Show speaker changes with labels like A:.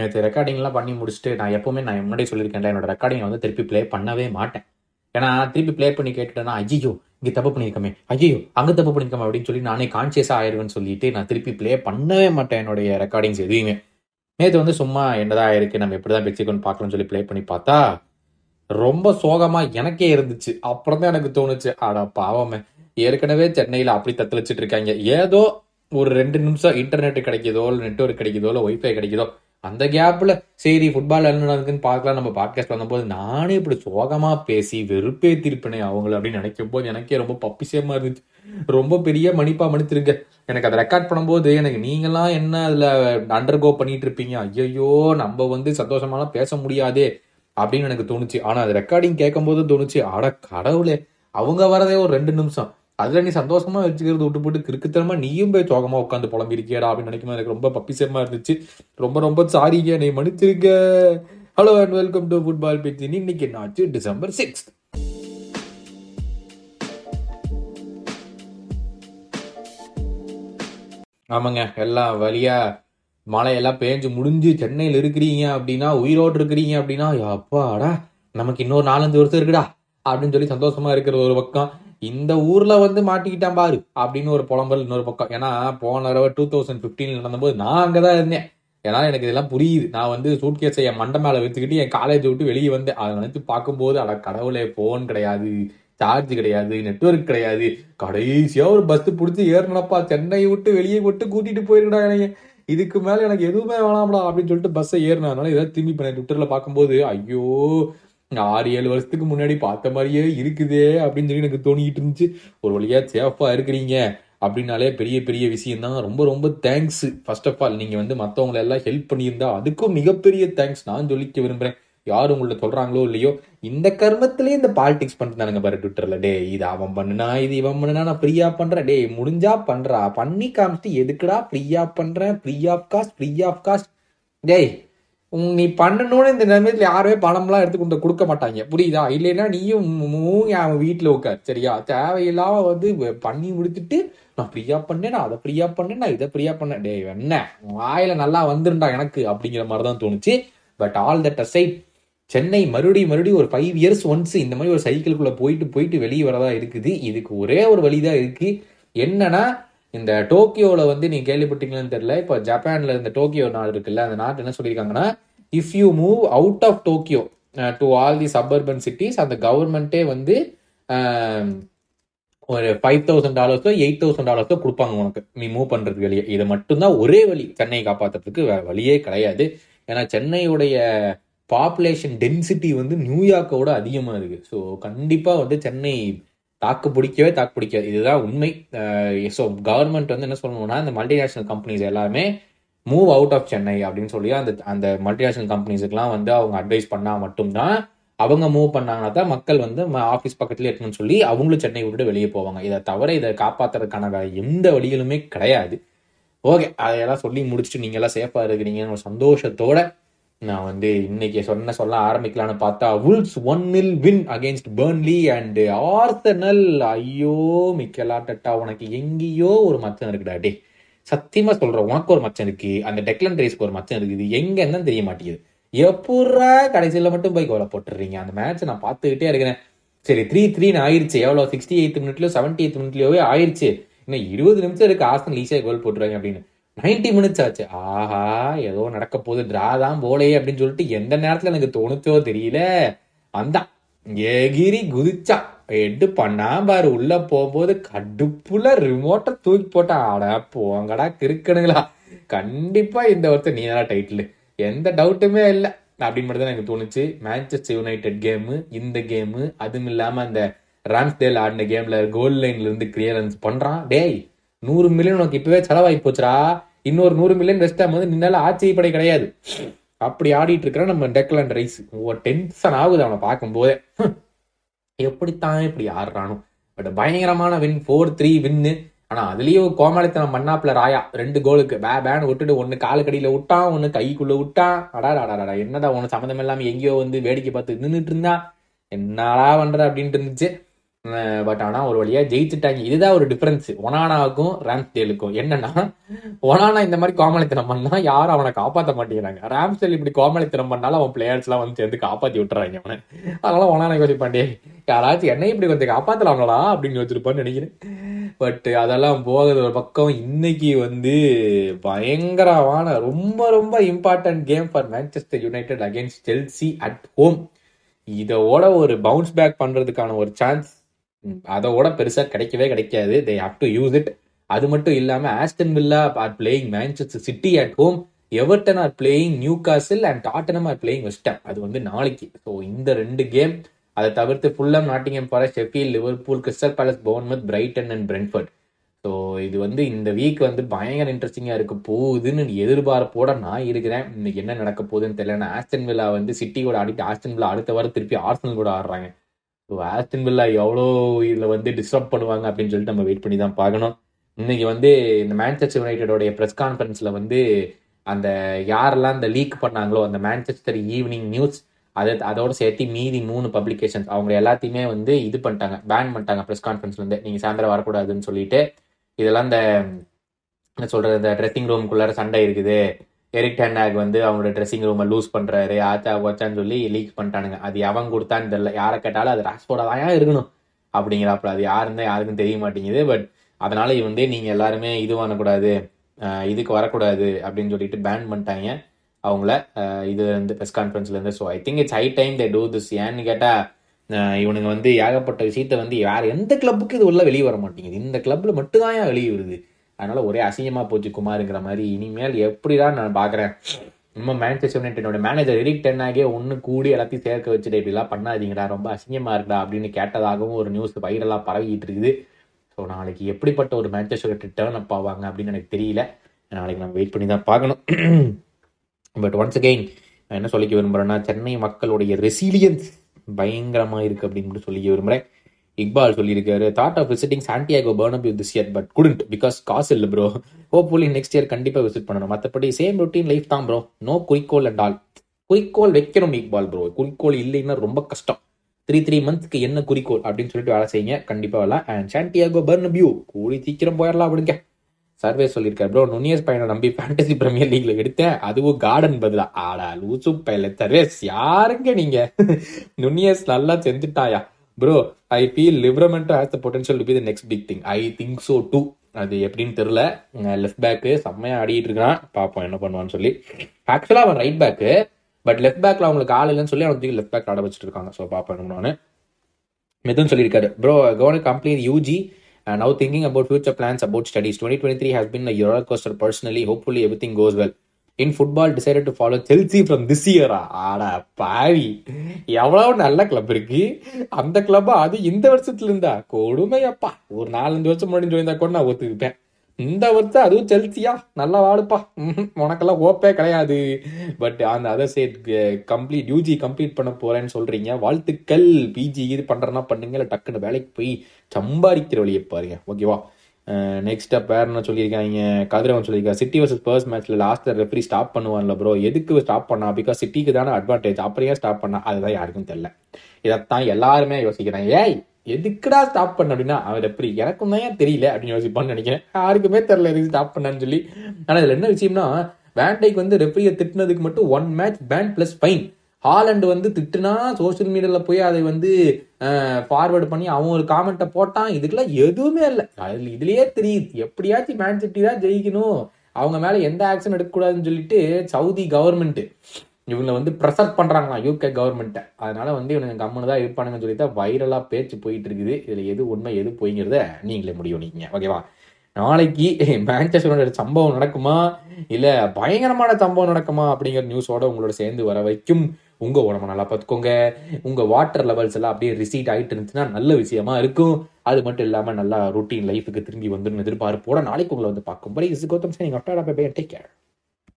A: நேற்று ரெக்கார்டிங்லாம் பண்ணி முடிச்சுட்டு நான் எப்பவுமே நான் முன்னாடி சொல்லியிருக்கேன் என்னோட ரெக்கார்டிங் வந்து திருப்பி ப்ளே பண்ணவே மாட்டேன். ஏன்னா திருப்பி ப்ளே பண்ணி கேட்டுட்டேன்னா ஐயோ இங்கே தப்பு பண்ணியிருக்கமே ஐயோ அங்கே தப்பு பண்ணியிருக்கமே அப்படின்னு சொல்லி நானே கான்சியஸாக ஆயிடுவேன்னு சொல்லிட்டு நான் திருப்பி ப்ளே பண்ணவே மாட்டேன் என்னுடைய ரெக்கார்டிங்ஸ் எதுவுமே. நேற்று வந்து சும்மா என்னதான் இருக்கு நம்ம எப்படி தான் பேசிக்கணும்னு பார்க்கலாம்னு சொல்லி ப்ளே பண்ணி பார்த்தா ரொம்ப சோகமாக எனக்கே இருந்துச்சு. அப்புறம் தான் எனக்கு தோணுச்சு ஆடா பாவமே ஏற்கனவே சென்னையில் அப்படி தத்தளிச்சிட்டு இருக்காங்க. ஏதோ ஒரு ரெண்டு நிமிஷம் இன்டர்நெட் கிடைக்குதோ இல்லை நெட்ஒர்க் கிடைக்குதோ இல்லை ஒய்ஃபை கிடைக்குதோ அந்த கேப்பில் சரி ஃபுட்பால் என்ன நடக்குதுன்னு பார்க்கலாம். நம்ம பாட்காஸ்ட் வந்தபோது நானே இப்படி சோகமாக பேசி வெறுப்பேத்திருப்பேனே அவங்கள அப்படின்னு நினைக்கும் போது எனக்கே ரொம்ப பப்பிசியமாக இருந்துச்சு. ரொம்ப பெரிய மணிப்பா மன்னித்திருங்க எனக்கு அதை ரெக்கார்ட் பண்ணும்போது எனக்கு நீங்களாம் என்ன அதில் அண்டர்கோ பண்ணிட்டு இருப்பீங்க ஐயோ நம்ம வந்து சந்தோஷமாலாம் பேச முடியாதே அப்படின்னு எனக்கு தோணுச்சு. ஆனால் அது ரெக்கார்டிங் கேட்கும்போது தோணுச்சு. அட கடவுளே அவங்க வரதே ஒரு ரெண்டு நிமிஷம். அதுல நீ சந்தோஷமா வச்சுக்கிறது விட்டு போட்டு கிறுக்குத்தனமாக நீயும் போய் சோகமா உட்காந்து புலம்பிருக்கியடா அப்படின்னு நினைக்கும் எனக்கு ரொம்ப பப்பிசமாக இருந்துச்சு. ரொம்ப ரொம்ப சாரிங்க நீ மன்னிச்சிருக்க hello and welcome to football பேச்சு இன்னைக்கு என்ன ஆச்சு டிசம்பர் சிக்ஸ்த் ஆமாங்க எல்லாம் வழியா மழையெல்லாம் பேஞ்சு முடிஞ்சு சென்னையில் இருக்கிறீங்க அப்படின்னா உயிரோடு இருக்கிறீங்க அப்படின்னா அப்பாடா நமக்கு இன்னொரு நாலஞ்சு வருஷம் இருக்குடா அப்படின்னு சொல்லி சந்தோஷமா இருக்கிறது ஒரு பக்கம். இந்த ஊர்ல வந்து மாட்டிக்கிட்டான் பாரு அப்படின்னு ஒரு புலம்பல் இன்னொரு பக்கம். ஏன்னா போன தடவை டூ தௌசண்ட் பிப்டீன் நடந்தபோது நான் அங்கதான் இருந்தேன். ஏன்னா எனக்கு இதெல்லாம் புரியுது. நான் வந்து சூட்கேஸை என் மண்டை மேல வச்சுக்கிட்டு என் காலேஜ் விட்டு வெளியே வந்தேன். அதை நினைச்சு பார்க்கும்போது அட கடவுளே போன் கிடையாது சார்ஜ் கிடையாது நெட்வொர்க் கிடையாது. கடைசியா ஒரு பஸ் பிடிச்சி ஏறினப்பா சென்னை விட்டு வெளியே விட்டு கூட்டிட்டு போயிருக்கடா எனக்கு இதுக்கு மேல எனக்கு எதுவுமே வேணாம்டா அப்படின்னு சொல்லிட்டு பஸ்ஸை ஏறினதுனால ஏதாவது திரும்பி பண்ண ட்விட்டர்ல பார்க்கும்போது ஐயோ ஆறு ஏழு வருஷத்துக்கு முன்னாடி பார்த்த மாதிரியே இருக்குதே அப்படின்னு சொல்லி எனக்கு தோணிக்கிட்டு இருந்துச்சு. ஒரு வழியாக சேஃபாக இருக்கிறீங்க அப்படின்னாலே பெரிய பெரிய விஷயம் தான் ரொம்ப ரொம்ப தேங்க்ஸ் ஃபர்ஸ்ட் ஆஃப் ஆல் நீங்கள் வந்து மற்றவங்களை எல்லாம் ஹெல்ப் பண்ணியிருந்தா அதுக்கும் மிகப்பெரிய தேங்க்ஸ் நான் சொல்லிக்க விரும்புகிறேன் யார் உங்கள்ட்ட சொல்கிறாங்களோ இல்லையோ இந்த கர்மத்திலேயே இந்த பாலிடிக்ஸ் பண்ணிட்டு பாரு ட்விட்டரில் டே இது அவன் பண்ணுனா இது இவன் பண்ணுனா நான் ஃப்ரீயாக பண்ணுறேன் டே முடிஞ்சா பண்ணுறா பண்ணி காமிச்சிட்டு எதுக்குடா ஃப்ரீயாக பண்ணுறேன் free of cost free of cost டேய் நீ பண்ணணும்னு இந்த நிலைமையில யாருமே பணம்லாம் எடுத்து கொண்டு கொடுக்க மாட்டாங்க. புரியுதா? இல்லைன்னா நீயும் மூங்கி அவன் வீட்டில் உட்கார். சரியா? தேவையில்லாம வந்து பண்ணி முடித்துட்டு நான் ஃப்ரீயா பண்ணேன்? நான் அதை ஃப்ரீயா பண்ணேன்? நான் இதை ஃப்ரீயா பண்ணேன் டேய் என்ன வாயில நல்லா வந்துருண்டா எனக்கு அப்படிங்கிற மாதிரி தான் தோணுச்சு. But all that aside Chennai மறுபடியும் மறுபடியும் ஒரு ஃபைவ் இயர்ஸ் ஒன்ஸ் இந்த மாதிரி ஒரு சைக்கிளுக்குள்ள போயிட்டு போயிட்டு வெளியே வரதா இருக்குது. இதுக்கு ஒரே ஒரு வழி தான் இருக்கு. என்னன்னா இந்த டோக்கியோவில் வந்து நீங்கள் கேள்விப்பட்டீங்களான்னு தெரியல. இப்போ ஜப்பானில் இந்த டோக்கியோ நாடு இருக்குல்ல அந்த நாட்டு என்ன சொல்லியிருக்காங்கன்னா if you move out of Tokyo to all the suburban cities அந்த கவர்மெண்ட்டே வந்து um, ஒரு ஃபைவ் தௌசண்ட் டாலர்ஸோ எயிட் தௌசண்ட் டாலர்ஸோ கொடுப்பாங்க உனக்கு. நீ மூவ் பண்ணுறதுக்கு வெளியே. இது மட்டும்தான் ஒரே வழி. சென்னையை காப்பாற்றுறதுக்கு வேறு வழியே கிடையாது. ஏன்னா சென்னையுடைய பாப்புலேஷன் டென்சிட்டி வந்து நியூயார்க்கோட அதிகமாக இருக்குது ஸோ கண்டிப்பாக வந்து சென்னை தாக்கு பிடிக்கவே தாக்கு பிடிக்காது. இதுதான் உண்மை. ஸோ கவர்மெண்ட் வந்து என்ன சொல்லணும்னா இந்த மல்டிநேஷனல் கம்பெனிஸ் எல்லாமே மூவ் அவுட் ஆஃப் சென்னை அப்படின்னு சொல்லி அந்த அந்த மல்டிநேஷனல் கம்பெனிஸுக்குலாம் வந்து அவங்க அட்வைஸ் பண்ணால் மட்டும்தான் அவங்க மூவ் பண்ணாங்கன்னா தான் மக்கள் வந்து ஆஃபீஸ் பக்கத்துல இருக்கணும்னு சொல்லி அவங்களும் சென்னை விட்டுட்டு வெளியே போவாங்க. இதை தவிர இதை காப்பாத்துறதுக்கான எந்த வழிகளுமே கிடையாது. ஓகே அதையெல்லாம் சொல்லி முடிச்சுட்டு நீங்க எல்லாம் சேஃபா இருக்கிறீங்கன்னு ஒரு சந்தோஷத்தோட நான் வந்து இன்னைக்கு சொன்ன சொல்ல ஆரம்பிக்கலான்னு பார்த்தா Wolves one nil win against Burnley and Arsenal ஐயோ மிக்கலாட்டட்டா உனக்கு எங்கேயோ ஒரு மச்சம் இருக்குடா டே சத்தியமா சொல்றேன் உனக்கு ஒரு மச்சம் இருக்கு. அந்த டெக்லன் ரேஸ்க்கு ஒரு மச்சம் இருக்குது. எங்கன்னு தெரிய மாட்டேங்குது. எப்பூரா கடைசியில் மட்டும் போய் கோலை போட்டுறீங்க? அந்த மேட்ச்சை நான் பார்த்துக்கிட்டே இருக்கிறேன். சரி த்ரீ த்ரீன்னு ஆயிடுச்சு எவ்வளோ? சிக்ஸ்டி எயித் மினிட்லயோ செவன்டி எயித் மினிட்லயோவே ஆயிருச்சு. இன்னும் இருபது நிமிஷம் இருக்கு. ஆசன் ஈஸியாக கோல் போட்டுருவாங்க அப்படின்னு. நைன்டி மினிட்ஸ் ஆச்சு. ஆஹா ஏதோ நடக்க போகுது. ட்ரா தான் போலே அப்படின்னு சொல்லிட்டு எந்த நேரத்துல எனக்கு தோணுச்சோ தெரியல. அந்த எகிரி குதிச்சா. எட்டு பண்ணா பாரு உள்ள போகும்போது கடுப்புல ரிமோட்டை தூக்கி போட்டா. ஆட போங்கடா கிறுக்கணுங்களா? கண்டிப்பா இந்த வருஷம் நீ தான் டைட்டில் எந்த டவுட்டுமே இல்லை. அப்படின்னு மட்டும் தான் எனக்கு தோணுச்சு. மேன்செஸ்டர் யுனைடெட் கேமு இந்த கேமு அதுவும் இல்லாம அந்த ராம்ஸ்டேல் ஆடின கேம்ல கோல் லைன்ல இருந்து கிளியரன்ஸ் பண்றான். டேய் நூறு மில்லியன் உனக்கு இப்பவே செலவாகி போச்சுரா இன்னொரு நூறு மில்லியன் வெஸ்ட் ஹாம் வந்து நின்னால ஆச்சரியப்படை கிடையாது. அப்படி ஆடிட்டு இருக்கிற நம்ம டெக்லாண்ட் ரைஸ் ஒரு டென்ஷன் ஆகுது அவனை பார்க்கும்போதே. எப்படித்தான் இப்படி ஆடுறானோ. பட் பயங்கரமான வின் ஃபோர் த்ரீ வின்னு ஆனால் அதுலேயும் கோமாளித்தனம் மண்ணாப்பில் ராயா. ரெண்டு கோலுக்கு பே பேன் விட்டுட்டு ஒன்று காலு விட்டான் ஒன்று கைக்குள்ளே விட்டான் அடாடா அடாடா என்னடா உன சம்மந்தம் இல்லாமல் எங்கேயோ வந்து வேடிக்கை பார்த்து நின்றுட்டு இருந்தா என்னடா பண்ணுற அப்படின்ட்டு இருந்துச்சு. பட் ஆனால் ஒரு வழியாக ஜெயிச்சுட்டாங்க. இதுதான் ஒரு டிஃப்ரென்ஸ் ஒனானாவுக்கும் ராம்ஸ்டேலுக்கும் என்னன்னா ஒனானா இந்த மாதிரி கோமலித்தனம் பண்ணா யாரும் அவனை காப்பாற்ற மாட்டேங்கிறாங்க. ராம்ஸ்டேல் இப்படி கோமலித்தனம் பண்ணாலும் அவன் பிளேயர்ஸ்லாம் வந்து சேர்ந்து காப்பாத்தி விட்டுறாங்க அவனை அதனால ஒனானா யோசிப்பாண்டே யாராச்சும் என்னை இப்படி கொஞ்சம் காப்பாத்தலாங்களா அப்படின்னு யோசிச்சிருப்பான்னு நினைக்கிறேன். பட் அதெல்லாம் போகிறது ஒரு பக்கம். இன்னைக்கு வந்து பயங்கரமான ரொம்ப ரொம்ப important game for Manchester United against Chelsea at home இதோட ஒரு பவுன்ஸ் பேக் பண்றதுக்கான ஒரு சான்ஸ் அதோட பெருசாக கிடைக்கவே கிடைக்காது. They have to use it அது மட்டும் இல்லாமல் Aston Villa are playing Manchester City at home Everton are playing Newcastle and Tottenham are playing West Ham அது வந்து நாளைக்கு. ஸோ இந்த ரெண்டு கேம் அதை தவிர்த்து Fulham Nottingham Forest Sheffield Liverpool Crystal Palace Bournemouth Brighton and Brentford so இது வந்து இந்த வீக் வந்து பயங்கர இன்ட்ரெஸ்டிங்காக இருக்க. போகுதுன்னு எதிர்பார்ப்போட நான் இருக்கிறேன். இன்னைக்கு என்ன நடக்க போகுதுன்னு தெரியல ஆஸ்டன் வில்லா வந்து சிட்டியோட ஆடிட்டு ஆஸ்டன் வில்லா அடுத்த வாரம் திருப்பி ஆர்சனல் கூட ஆடுறாங்க. ஸோ ஆஸ்டன் வில்லா எவ்வளோ இதில் வந்து டிஸ்டர்ப் பண்ணுவாங்க அப்படின்னு சொல்லிட்டு நம்ம வெயிட் பண்ணி தான் பார்க்கணும். இன்னைக்கு வந்து இந்த மேன்செஸ்டர் யுனைடெடோடைய ப்ரெஸ் கான்ஃபரன்ஸில் வந்து அந்த யாரெல்லாம் இந்த லீக் பண்ணாங்களோ அந்த மேன்செஸ்டர் ஈவினிங் நியூஸ் அதை அதோட சேர்த்து மீதி மூணு பப்ளிகேஷன்ஸ் அவங்க எல்லாத்தையுமே வந்து இது பண்ணிட்டாங்க பேன் பண்ணிட்டாங்க ப்ரெஸ் கான்ஃபரன்ஸ்லேருந்து நீங்கள் சாயந்தரம் வரக்கூடாதுன்னு சொல்லிட்டு இதெல்லாம் இந்த என்ன சொல்கிறது இந்த ட்ரெஸ்ஸிங் ரூம்குள்ளார சண்டை இருக்குது. எரிக் டென்னாக் வந்து அவங்களோட ட்ரெஸ்ஸிங் ரூமை லூஸ் பண்ணுறாரு ஆச்சா ஓச்சான்னு சொல்லி லீக் பண்ணிட்டானுங்க. அது எவன் கொடுத்தான்னு தெரியல. யாரை கேட்டாலும் அது ராஸ்போட தான் இருக்கணும் அப்படிங்கிறாப்புல. அது யாருந்தான் யாருக்கும் தெரிய மாட்டேங்குது. பட் அதனால் வந்து நீங்கள் எல்லாருமே இது பண்ணக்கூடாது இதுக்கு வரக்கூடாது அப்படின்னு சொல்லிட்டு பேன் பண்ணிட்டாங்க. அவங்கள இது வந்து press கான்ஃபரன்ஸ்லேருந்து so I think it's high time they do this ஏன்னு கேட்டால் இவனுங்க வந்து ஏகப்பட்ட விஷயத்த வந்து யார் எந்த கிளப்புக்கு இது உள்ள வெளியே வர மாட்டேங்குது. இந்த கிளப்பில் மட்டும்தான் ஏன் வெளியே வருது? அதனால ஒரே அசிங்கமா போச்சு குமாருங்கிற மாதிரி. இனிமேல் எப்படிதான் நான் பாக்குறேன்? நம்ம மேன்செஸ்டர் யுனைடெடோட மேனேஜர் எரிக் டென்னாகே ஒன்று கூடி எல்லாத்தையும் சேர்க்க வச்சுட்டு இப்படிலாம் பண்ணாதீங்கடா ரொம்ப அசிங்கமா இருக்குடா அப்படின்னு கேட்டதாகவும் ஒரு நியூஸ் வைரலாக பரவிக்கிட்டு இருக்குது. ஸோ நாளைக்கு எப்படிப்பட்ட ஒரு மேன்செஸ்டர் யுனைடெட் டேர்ன் அப் ஆவாங்க அப்படின்னு எனக்கு தெரியல. நாளைக்கு நம்ம வெயிட் பண்ணி தான் பார்க்கணும். பட் ஒன்ஸ் அகெயின் நான் என்ன சொல்லிக்க விரும்புகிறேன்னா சென்னை மக்களுடைய ரெசிலியன்ஸ் பயங்கரமாக இருக்குது அப்படின்னு சொல்லிக்க விரும்புகிறேன் இக்பால் சொல்லியிருக்காரு thought of visiting Santiago Bernabeu this year but couldn't because காசு இல்லை ப்ரோ ஹோப்ஃபுல்லி நெக்ஸ்ட் இயர் கண்டிப்பாக விசிட் பண்ணணும். மற்றபடி சேம் ரொட்டீன் லைஃப் தான் ப்ரோ நோ குறிக்கோள் அண்ட் ஆல் குறிக்கோள் வைக்கணும் இக்பால் ப்ரோ குறிக்கோள் இல்லைன்னா ரொம்ப கஷ்டம். த்ரீ த்ரீ மந்த்ஸ்க்கு என்ன குறிக்கோள் அப்படின்னு சொல்லிட்டு வேலை செய்யுங்க. கண்டிப்பாக வரலாம் அண்ட் சாண்டியாகோ பர்னபியூ கூடி சீக்கிரம் போயிடலாம் அப்படிங்க சர்வே சொல்லியிருக்காரு ப்ரோ நுனியஸ் பையனை நம்பி ஃபேண்டசி பிரீமியர் லீக்ல எடுத்தேன். அதுவும் கார்டன் பதிலா. ஆடா லூசு பையல சர்வேஸ் யாருங்க நீங்க? நுனியஸ் நல்லா செஞ்சுட்டாயா? Bro I feel Livramento has the potential to be the next big thing I think so too அது எப்படின்னு தெரில லெஃப்ட் பேக்கு செம்மையா ஆடிட்டு இருக்கான் பார்ப்போம் என்ன பண்ணுவான்னு சொல்லி. ஆக்சுவலாக அவன் ரைட் பேக்கு பட் லெஃப்ட் பேக்ல அவங்களுக்கு ஆள் இல்லைன்னு சொல்லி அவனுக்கு லெஃப்ட் பேக் ஆட வச்சுட்டு இருக்காங்க. ஸோ பார்ப்போம் என்ன பண்ணுவான்னு. மெதுன்னு சொல்லியிருக்காரு. Bro governor complete UG Uh, now thinking about future plans about studies. 2023 has been a coaster personally hopefully everything goes well in football decided to follow Chelsea from this இயரா ஆடா பாவி. எவ்வளவு நல்ல கிளப் இருக்கு. அந்த கிளப்பா அது இந்த வருஷத்துல இருந்தா கொடுமையப்பா. ஒரு நாலஞ்சு வருஷம் முன்னாடி சொல்லியிருந்தா கூட நான் ஒத்துக்கிப்பேன் இந்த வருஷம் அதுவும் செல்சியா நல்லா வாடுப்பா. உனக்கெல்லாம் ஓப்பே கிடையாது. பட் அந்த other side complete UG complete பண்ண போறேன்னு சொல்றீங்க. வாழ்த்துக்கள். பிஜி இது பண்றேன்னா பண்ணுங்க. இல்லை டக்குன்னு வேலைக்கு போய் சம்பாதிக்கிற வழியை பாருங்க. ஓகேவா நெக்ஸ்ட் அப் சொல்லியிருக்காங்க? கதிரவன் சொல்லியிருக்காங்க சிட்டி வர்சஸ் பர்ஸ் மேட்ச்சில் லாஸ்ட்டில் ரெஃப்ரி ஸ்டாப் பண்ணுவான்ல ப்ரோ எதுக்கு ஸ்டாப் பண்ணா? பிகாஸ் சிட்டிக்கு தானே அட்வான்டேஜ் அப்படியே ஸ்டாப் பண்ணா? அதுதான் யாருக்கும் தெரில இதைத்தான் எல்லாருமே யோசிக்கிறாங்க. ஏய் எதுக்குடா ஸ்டாப் பண்ண அப்படின்னா? அவன் ரெஃப்ரி எனக்கும் தான் தெரியல? அப்படின்னு யோசிப்பான்னு நினைக்கிறேன். யாருக்குமே தெரில எதுக்கு ஸ்டாப் பண்ணான்னு சொல்லி. ஆனால் இதில் என்ன விஷயம்னா வேண்டைக்கு வந்து ரெஃப்ரியை திட்டினதுக்கு மட்டும் one match ban plus fine Haaland வந்து திட்டுனா சோசியல் மீடியாவில் போய் அதை வந்து ஃபார்வேர்டு பண்ணி அவன் ஒரு காமெண்ட்டை போட்டான். இதுக்கெல்லாம் எதுவுமே இல்லை. அதில் இதுலேயே தெரியுது. எப்படியாச்சும் மேன் சிட்டி தான் ஜெயிக்கணும். அவங்க மேலே எந்த ஆக்ஷன் எடுக்கக்கூடாதுன்னு சொல்லிட்டு சவுதி கவர்மெண்ட்டு இவங்களை வந்து ப்ரெஷர் பண்ணுறாங்களாம் யூகே கவர்மெண்ட்டை அதனால வந்து இவனுங்க கம்முன்னு தான் இருப்பானுங்கன்னு சொல்லி தான் வைரலாக பேச்சு போயிட்டு இருக்குது இதில் எது உண்மை எது போய்ங்கிறத நீங்களே முடிவு நீங்க ஓகேவா நாளைக்கு மேன்செஸ்டரோட சம்பவம் நடக்குமா? இல்லை பயங்கரமான சம்பவம் நடக்குமா? அப்படிங்கிற நியூஸோட உங்களோட சேர்ந்து வர வைக்கும். உங்க உடம்ப நல்லா பார்த்துக்கோங்க. உங்க வாட்டர் லெவல்ஸ் எல்லாம் அப்படியே ரிசீட் ஆகிட்டு இருந்துச்சுன்னா நல்ல விஷயமா இருக்கும். அது மட்டும் இல்லாம நல்லா ரொட்டீன் லைஃபுக்கு திரும்பி வந்துடும் எதிர்பார்ப்போட நாளைக்கு உங்களை வந்து பார்க்கும். படி இஸ் கௌதம் சார் நீங்க டேக் கேர்